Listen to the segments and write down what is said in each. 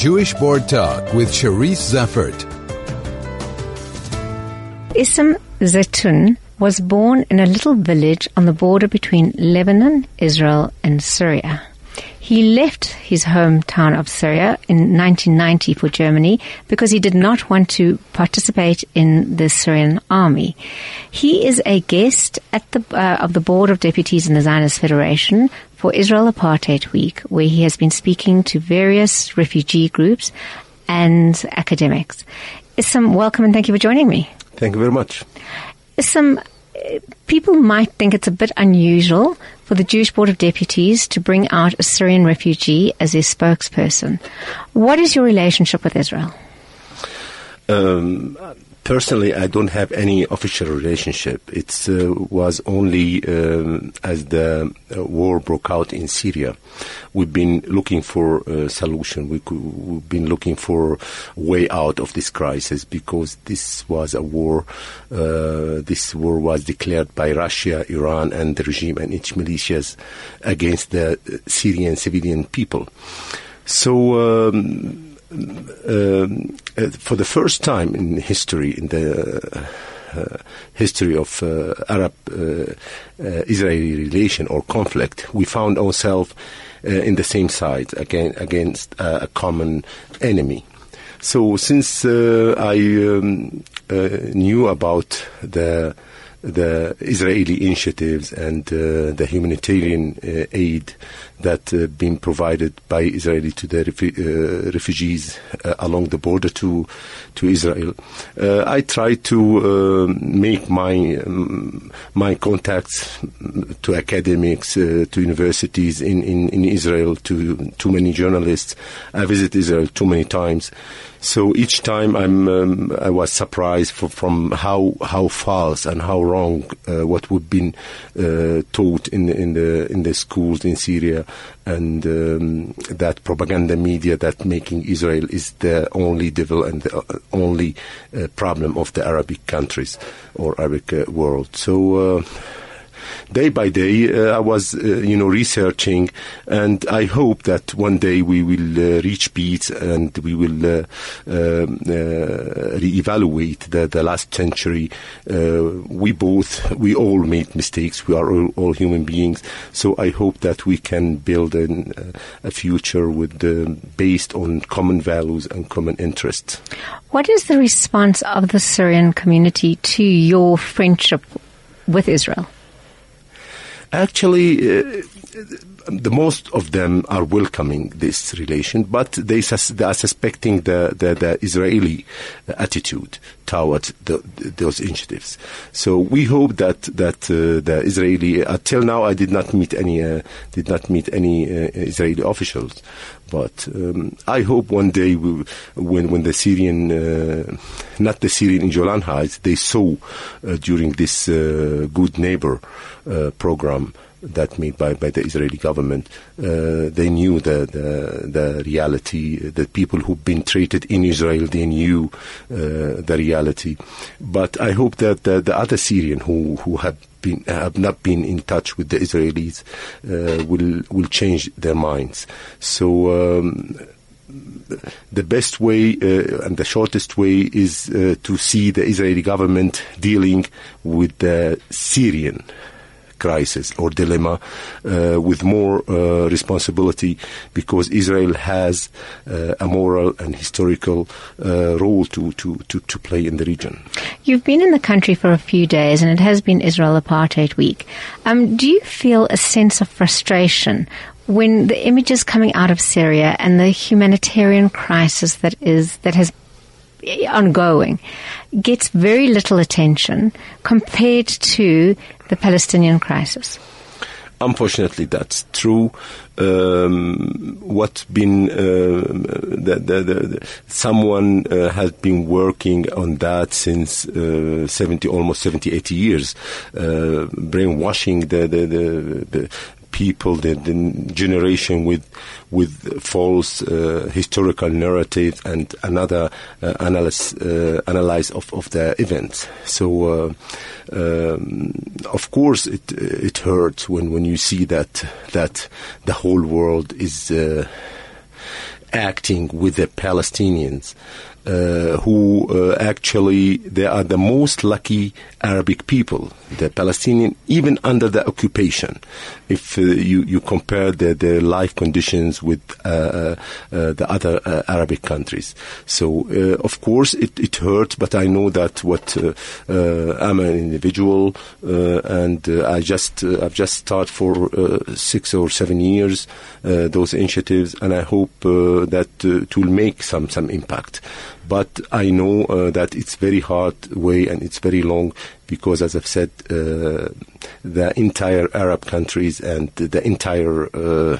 Jewish Board Talk with Charisse Zeffertt. Issam Zeitoun was born in a little village on the border between Lebanon, Israel, and Syria. He left his hometown of Syria in 1990 for Germany because he did not want to participate in the Syrian army. He is a guest at the uh, of the board of deputies in the Zionist Federation for Israel Apartheid Week, where he has been speaking to various refugee groups and academics. Issam, welcome and thank you for joining me. Thank you very much. Issam, people might think it's a bit unusual for the Jewish Board of Deputies to bring out a Syrian refugee as their spokesperson. What is your relationship with Israel? Um, personally, I don't have any official relationship. It uh, was only um, as the uh, war broke out in Syria. We've been looking for a solution. We have been looking for a way out of this crisis because this was a war. Uh, this war was declared by Russia, Iran, and the regime and its militias against the Syrian civilian people. So. Um, um, uh, for the first time in history, in the uh, history of uh, Arab-Israeli relation or conflict, we found ourselves in the same side again, against a common enemy. So since I um, knew about the the Israeli initiatives and uh, the humanitarian uh, aid that uh, being provided by Israeli to the uh, refugees uh, along the border to to Israel. Uh, I try to make my um, my contacts to academics, to universities in, in, in Israel, to too many journalists. I visit Israel too many times. So each time I'm, um, I was surprised for, from how how false and how wrong uh, what we've been uh, taught in in the in the schools in Syria, and um, that propaganda media that making Israel is the only devil and the uh, only uh, problem of the Arabic countries or Arabic uh, world. So uh, day by day, uh, I was, uh, you know, researching, and I hope that one day we will uh, reach peace and we will uh, um, uh, reevaluate the, the last century. Uh, we both, we all made mistakes. We are all, all human beings. So I hope that we can build an, a future with based on common values and common interests. What is the response of the Syrian community to your friendship with Israel? Actually, uh, the most of them are welcoming this relation, but they, sus- they are suspecting the, the, the Israeli attitude towards the, those initiatives. So we hope that that uh, the Israeli until now I did not meet any uh, did not meet any uh, Israeli officials, but um, I hope one day we, when when the Syrian uh, not the Syrian in Golan Heights they saw uh, during this uh, good neighbor program that made by, by the Israeli government. Uh, they knew the, the, the reality. The people who've been treated in Israel, they knew uh, the reality. But I hope that the, the other Syrian who who have been have not been in touch with the Israelis uh, will will change their minds. So. Um, the best way uh, and the shortest way is uh, to see the Israeli government dealing with the Syrian crisis or dilemma uh, with more uh, responsibility because Israel has uh, a moral and historical uh, role to, to, to, to play in the region. You've been in the country for a few days and it has been Israel Apartheid Week. Um, do you feel a sense of frustration when the images coming out of Syria and the humanitarian crisis that is that has ongoing gets very little attention compared to the Palestinian crisis. Unfortunately, that's true. Um, what's been uh, the, the, the, someone uh, has been working on that since uh, 70, almost 70, 80 years, uh, brainwashing the, the, people, the, the generation with with false uh, historical narrative and another uh, analysis uh, analyze of, of the events. So, uh, um, of course, it it hurts when, when you see that that the whole world is. Uh, acting with the Palestinians uh, who uh, actually they are the most lucky Arabic people, the Palestinian, even under the occupation. If uh, you you compare their their life conditions with uh, uh, uh, the other Arabic countries, so of course it, it hurts. But I know that what I'm an individual, and I just I've just started for six or seven years those initiatives, and I hope that it will make some some impact. But I know uh, that it's very hard way and it's very long because, as I've said, uh, the entire Arab countries and the entire uh,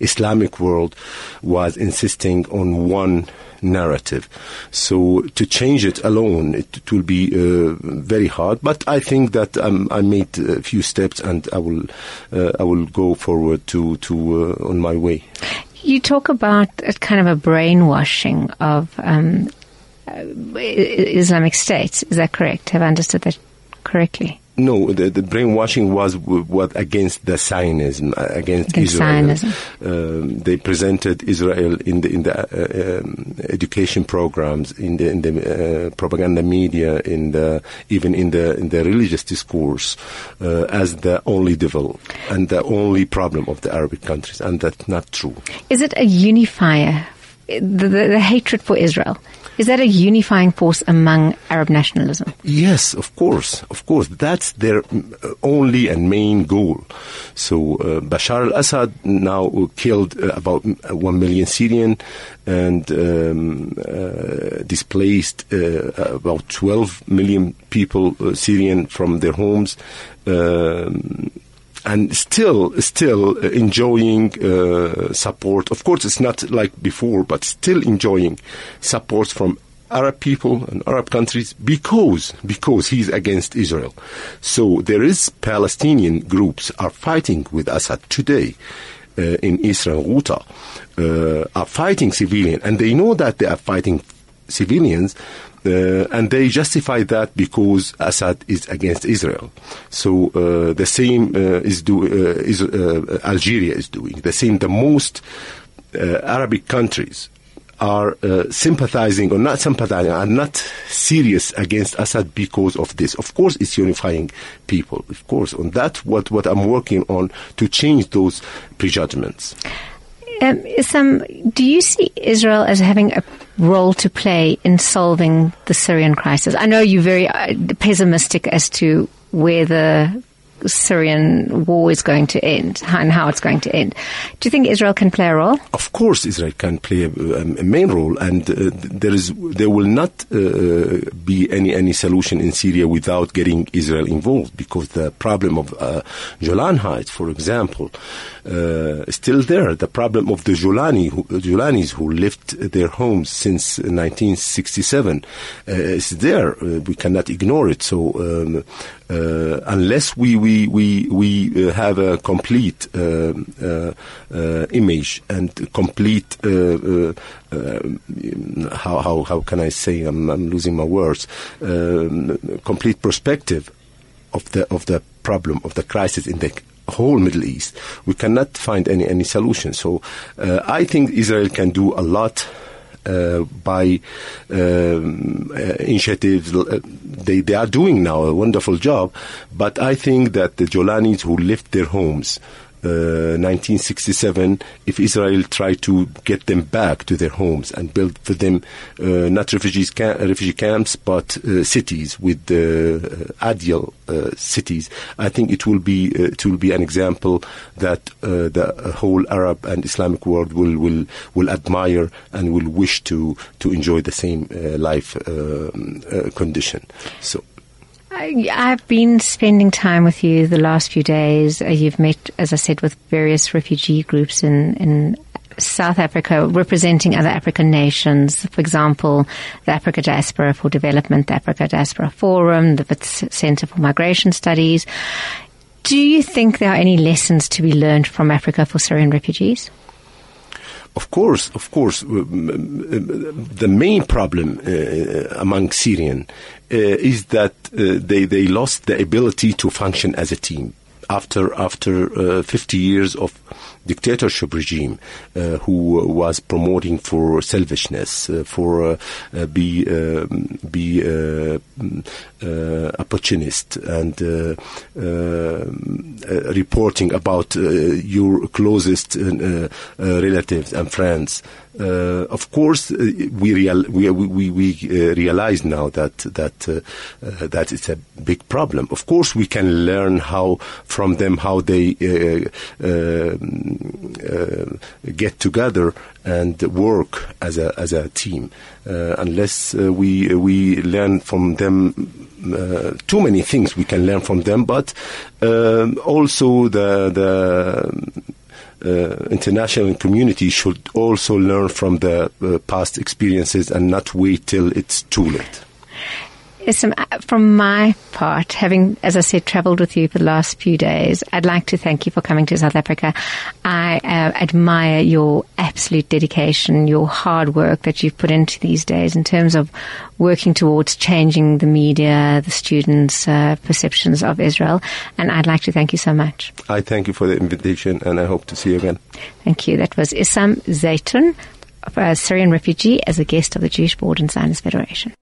Islamic world was insisting on one narrative. So to change it alone, it, it will be uh, very hard. But I think that um, I made a few steps, and I will uh, I will go forward to to uh, on my way. You talk about kind of a brainwashing of um, uh, Islamic State. Is that correct? Have I understood that correctly? No, the, the, brainwashing was what against the Zionism, against, against Israel. Um, they presented Israel in the in the uh, um, education programs, in the in the uh, propaganda media, in the even in the in the religious discourse uh, as the only devil and the only problem of the Arabic countries, and that's not true. Is it a unifier? The, the, the hatred for Israel is that a unifying force among Arab nationalism? Yes, of course, of course. That's their uh, only and main goal. So uh, Bashar al-Assad now killed uh, about uh, one million Syrian and um, uh, displaced uh, about 12 million people Syrian from their homes. Um, and still still enjoying uh, support. Of course, it's not like before, but still enjoying support from Arab people and Arab countries because because he's against Israel. So there is Palestinian groups are fighting with Assad today uh, in Israel, Ghouta, uh, are fighting civilian, and they know that they are fighting civilians uh, and they justify that because Assad is against Israel. So uh, the same uh, is do uh, is uh, Algeria is doing the same. The most uh, Arabic countries are sympathizing or not sympathizing, are not serious against Assad because of this. Of course, it's unifying people. Of course, on that what what I'm working on to change those prejudgments. Um, do you see Israel as having a role to play in solving the Syrian crisis? I know you're very uh, pessimistic as to where the Syrian war is going to end and how it's going to end. Do you think Israel can play a role? Of course, Israel can play a, a main role, and uh, there is there will not uh, be any any solution in Syria without getting Israel involved, because the problem of uh, Heights, for example, uh, is still there. The problem of the Golani, who, Golanis who left their homes since 1967 uh, is there. Uh, we cannot ignore it. So. Um, uh, unless we we we we uh, have a complete uh, image and complete how how how can I say? I'm, I'm losing my words. Um, complete perspective of the of the problem of the crisis in the whole Middle East, we cannot find any any solution. So uh, I think Israel can do a lot uh, by um, uh, initiatives uh, they, they are doing now a wonderful job. But I think that the Golanis who left their homes 1967, uh, if Israel tried to get them back to their homes and build for them uh, not refugees refugee camps, but uh, cities with ideal cities, I think it will be it will be an example that the whole Arab and Islamic world will will will admire and will wish to to enjoy the same life um, condition. So. I've been spending time with you the last few days. Uh, you've met, as I said, with various refugee groups in, in South Africa representing other African nations. For example, the Africa Diaspora for Development, the Africa Diaspora Forum, the Center for Migration Studies. Do you think there are any lessons to be learned from Africa for Syrian refugees? Of course, of course, the main problem uh, among Syrian uh, is that uh, they they lost the ability to function as a team. After after uh, 50 years of dictatorship regime uh, who was promoting for selfishness, uh, for uh, uh, be uh, be mm, opportunist and reporting about your closest relatives and friends. Uh, of course, uh, we, real, we we we uh, realize now that that uh, uh, that it's a big problem. Of course, we can learn how from them how they uh, get together and work as a as a team. Uh, unless we we learn from them uh, too many things we can learn from them, but also the the international community should also learn from the uh, past experiences and not wait till it's too late. Issam, uh, from my part, having, as I said, travelled with you for the last few days, I'd like to thank you for coming to South Africa. I uh, admire your absolute dedication, your hard work that you've put into these days in terms of working towards changing the media, the students' uh, perceptions of Israel. And I'd like to thank you so much. I thank you for the invitation and I hope to see you again. Thank you. That was Issam Zeitoun, a Syrian refugee, as a guest of the Jewish Board and Zionist Federation.